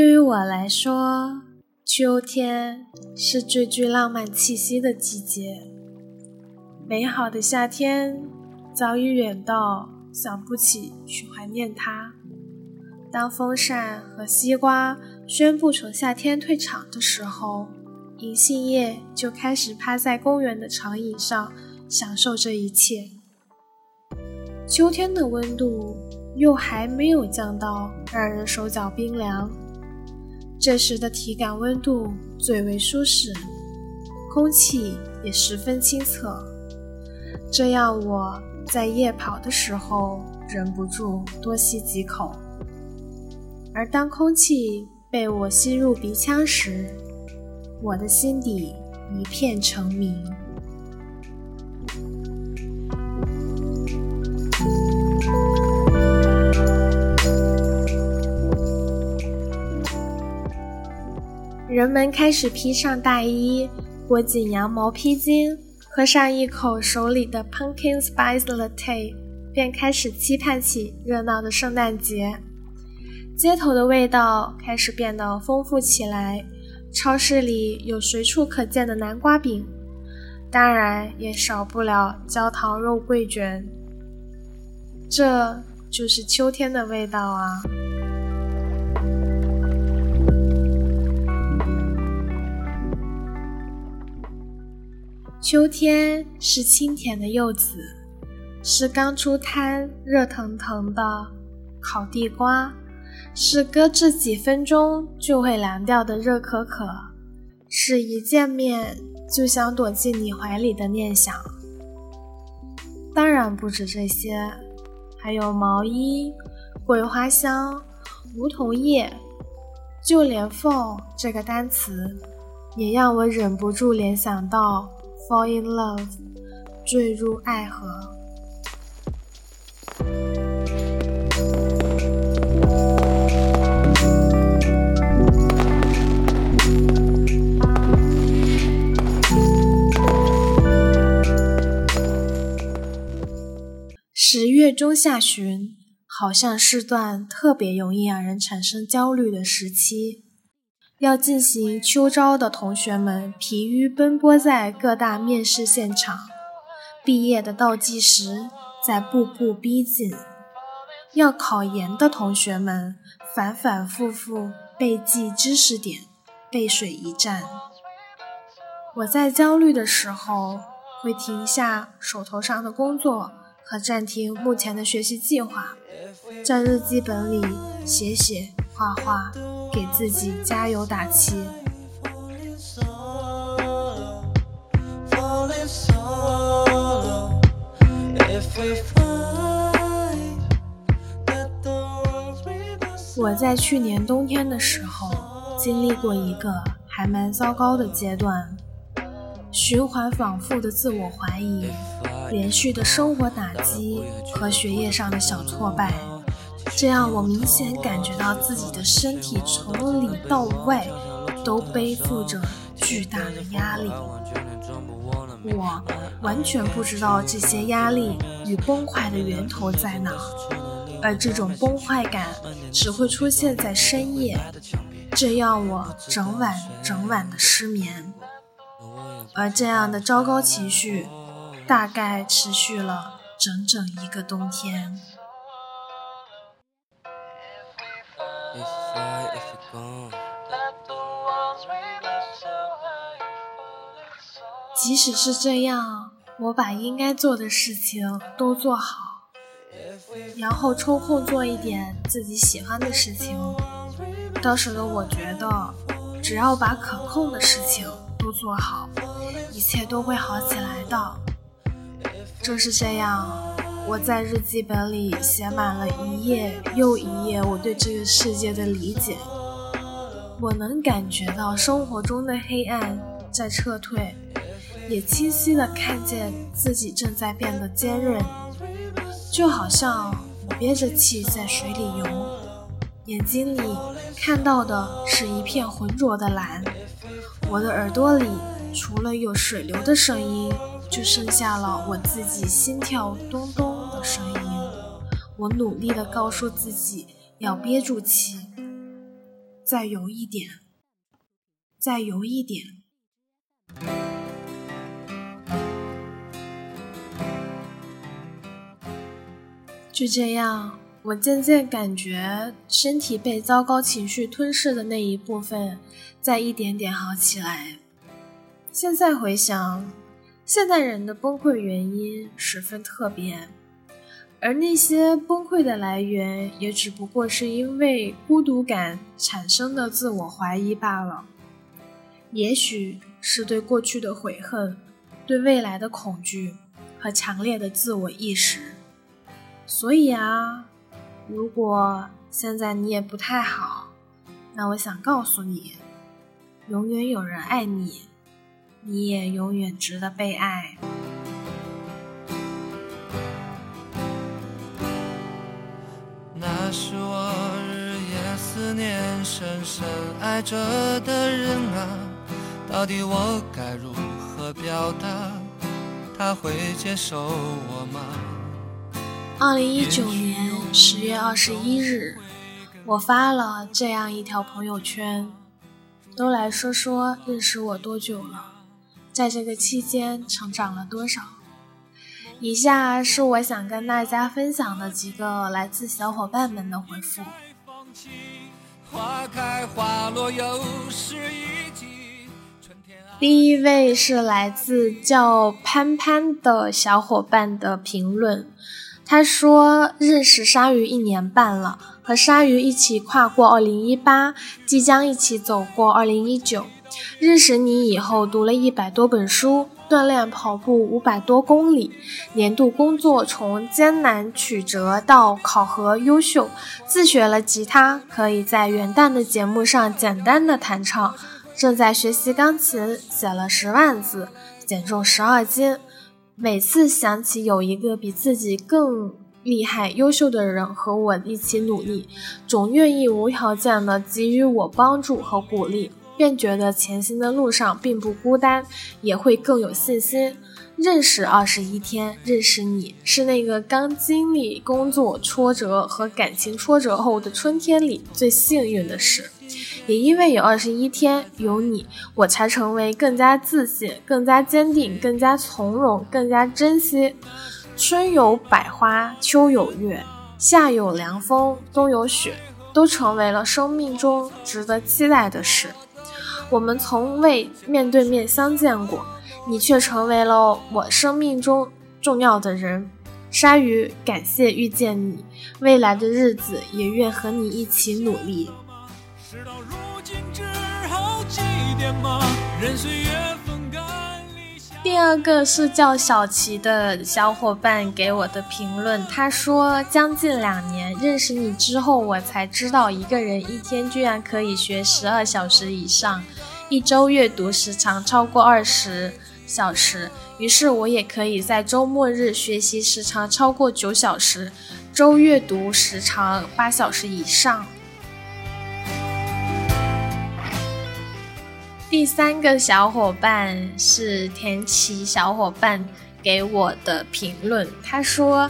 对于我来说，秋天是最具浪漫气息的季节。美好的夏天早已远到想不起去怀念它。当风扇和西瓜宣布从夏天退场的时候，银杏叶就开始趴在公园的长椅上享受这一切。秋天的温度又还没有降到让人手脚冰凉。这时的体感温度最为舒适，空气也十分清澈，这让我在夜跑的时候忍不住多吸几口。而当空气被我吸入鼻腔时，我的心底一片澄明。人们开始披上大衣，裹紧羊毛披巾，喝上一口手里的 pumpkin spice latte，便开始期盼起热闹的圣诞节。街头的味道开始变得丰富起来，超市里有随处可见的南瓜饼，当然也少不了焦糖肉桂卷。这就是秋天的味道啊！秋天是清甜的柚子，是刚出摊热腾腾的烤地瓜，是搁置几分钟就会凉掉的热可可，是一见面就想躲进你怀里的念想。当然不止这些，还有毛衣、桂花香、梧桐叶，就连凤这个单词，也让我忍不住联想到。Fall in love，坠入爱河。十月中下旬，好像是段特别容易让人产生焦虑的时期。要进行秋招的同学们疲于奔波在各大面试现场，毕业的倒计时在步步逼近。要考研的同学们反反复复背记知识点，背水一战。我在焦虑的时候，会停下手头上的工作和暂停目前的学习计划，在日记本里写写画画。给自己加油打气。我在去年冬天的时候经历过一个还蛮糟糕的阶段，循环往复的自我怀疑，连续的生活打击和学业上的小挫败。这样，我明显感觉到自己的身体从里到外都背负着巨大的压力。我完全不知道这些压力与崩坏的源头在哪，而这种崩坏感只会出现在深夜，这让我整晚整晚的失眠。而这样的糟糕情绪大概持续了整整一个冬天。即使是这样，我把应该做的事情都做好，然后抽空做一点自己喜欢的事情。当时的我觉得，只要把可控的事情都做好，一切都会好起来的。正是这样，我在日记本里写满了一页又一页我对这个世界的理解。我能感觉到生活中的黑暗在撤退。也清晰的看见自己正在变得坚韧，就好像我憋着气在水里游，眼睛里看到的是一片浑浊的蓝，我的耳朵里除了有水流的声音，就剩下了我自己心跳咚咚声音。我努力地告诉自己要憋住气。再游一点，再游一点。就这样，我渐渐感觉身体被糟糕情绪吞噬的那一部分在一点点好起来。现在回想，现代人的崩溃原因十分特别，而那些崩溃的来源也只不过是因为孤独感产生的自我怀疑罢了。也许是对过去的悔恨，对未来的恐惧和强烈的自我意识。所以啊，如果现在你也不太好，那我想告诉你，永远有人爱你，你也永远值得被爱。是我日夜思念、深深爱着的人啊，到底我该如何表达？他会接受我吗？二零一九年十月二十一日，我发了这样一条朋友圈：“都来说说认识我多久了，在这个期间成长了多少。”以下是我想跟大家分享的几个来自小伙伴们的回复。第一位是来自叫潘潘的小伙伴的评论。他说：“认识鲨鱼一年半了，和鲨鱼一起跨过2018，即将一起走过2019。认识你以后，读了一百多本书，锻炼跑步五百多公里，年度工作从艰难曲折到考核优秀，自学了吉他，可以在元旦的节目上简单的弹唱。正在学习钢琴，写了十万字，减重十二斤。”每次想起有一个比自己更厉害、优秀的人和我一起努力，总愿意无条件的给予我帮助和鼓励，便觉得前行的路上并不孤单，也会更有信心。认识二十一天，认识你是那个刚经历工作挫折和感情挫折后的春天里最幸运的事。也因为有二十一天有你，我才成为更加自信、更加坚定、更加从容、更加珍惜。春有百花，秋有月，夏有凉风，冬有雪，都成为了生命中值得期待的事。我们从未面对面相见过，你却成为了我生命中重要的人。鲨鱼，感谢遇见你，未来的日子也愿和你一起努力。事到如今只好祭奠吗？任岁月第二个是叫小齐的小伙伴给我的评论，他说：将近两年认识你之后，我才知道一个人一天居然可以学十二小时以上，一周阅读时长超过二十小时，于是我也可以在周末日学习时长超过九小时，周阅读时长八小时以上。第三个小伙伴是田奇小伙伴给我的评论，他说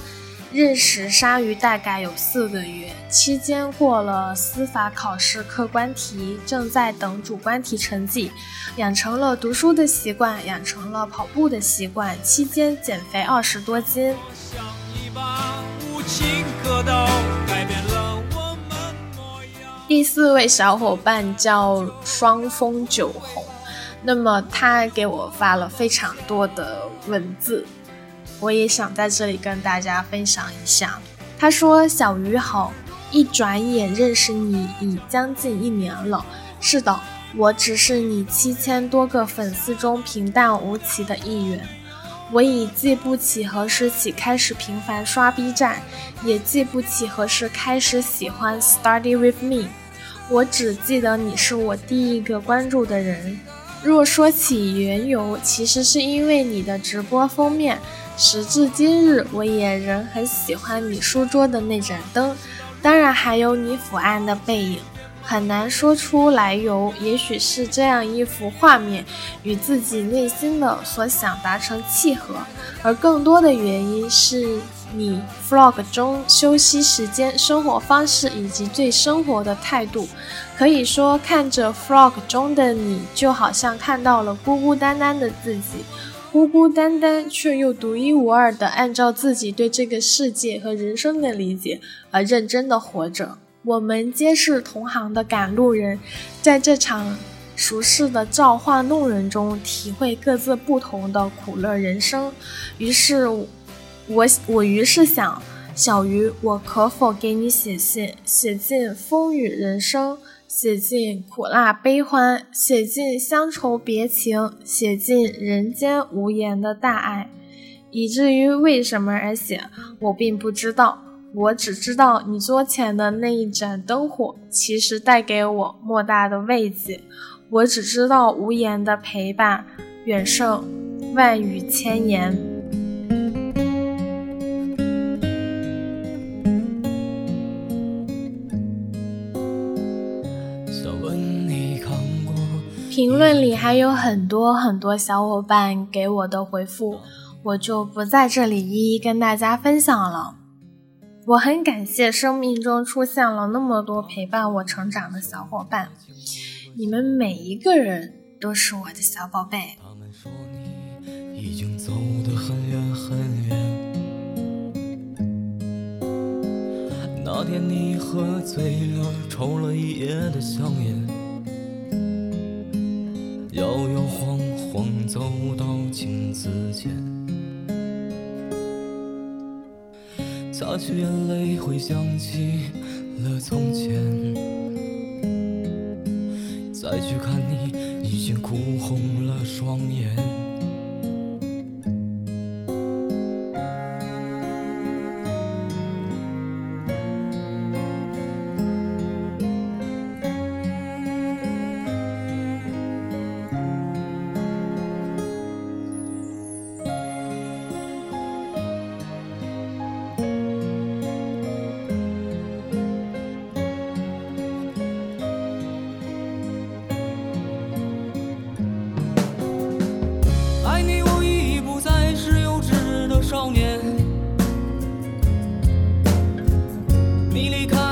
认识鲨鱼大概有四个月，期间过了司法考试客观题，正在等主观题成绩，养成了读书的习惯，养成了跑步的习惯，期间减肥二十多斤。我想你吧无情可改变了第四位小伙伴叫双峰酒红，那么他给我发了非常多的文字，我也想在这里跟大家分享一下。他说：“小鱼好，一转眼认识你已将近一年了。是的，我只是你七千多个粉丝中平淡无奇的一员。我已记不起何时起开始频繁刷 B 站，也记不起何时开始喜欢 Study with me。”我只记得你是我第一个关注的人。若说起缘由，其实是因为你的直播封面。时至今日，我也仍很喜欢你书桌的那盏灯，当然还有你伏案的背影。很难说出来由。也许是这样一幅画面与自己内心的所想达成契合，而更多的原因是你 vlog 中休息时间、生活方式以及对生活的态度。可以说，看着 vlog 中的你，就好像看到了孤孤单单的自己。孤孤单单却又独一无二的按照自己对这个世界和人生的理解而认真的活着。我们皆是同行的赶路人，在这场俗世的造化弄人中，体会各自不同的苦乐人生。于是，我我于是想，小鱼，我可否给你写信，写尽风雨人生？写尽苦辣悲欢，写尽乡愁别情，写尽人间无言的大爱，以至于为什么而写，我并不知道。我只知道你桌前的那一盏灯火，其实带给我莫大的慰藉。我只知道无言的陪伴，远胜万语千言。评论里还有很多很多小伙伴给我的回复，我就不在这里一一跟大家分享了。我很感谢生命中出现了那么多陪伴我成长的小伙伴，你们每一个人都是我的小宝贝。他们说你已经走得很远很远。那天你喝醉了，抽了一夜的香烟。镜子前，擦去眼泪，回想起了从前。再去看你，已经哭红了双眼。你离开。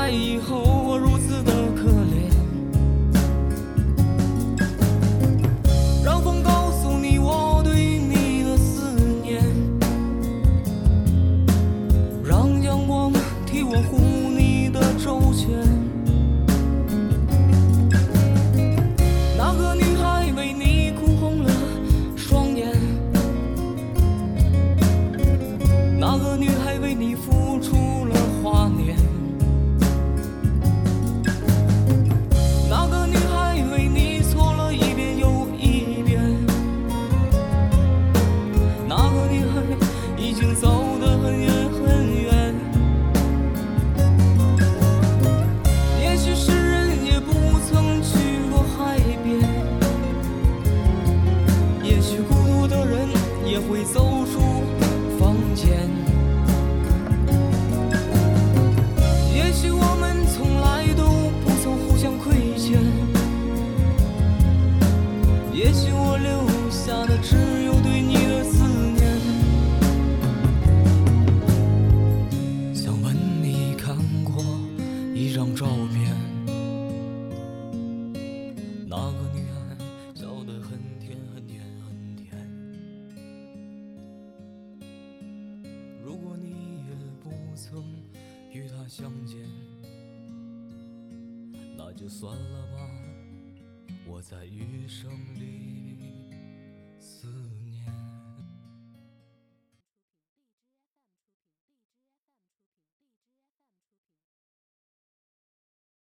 会走出房间也许我们从来都不曾互相亏欠也许我留下的只有对你的思念。想问你看过一张照片那个女孩笑得很相见，那就算了吧，我在余生里。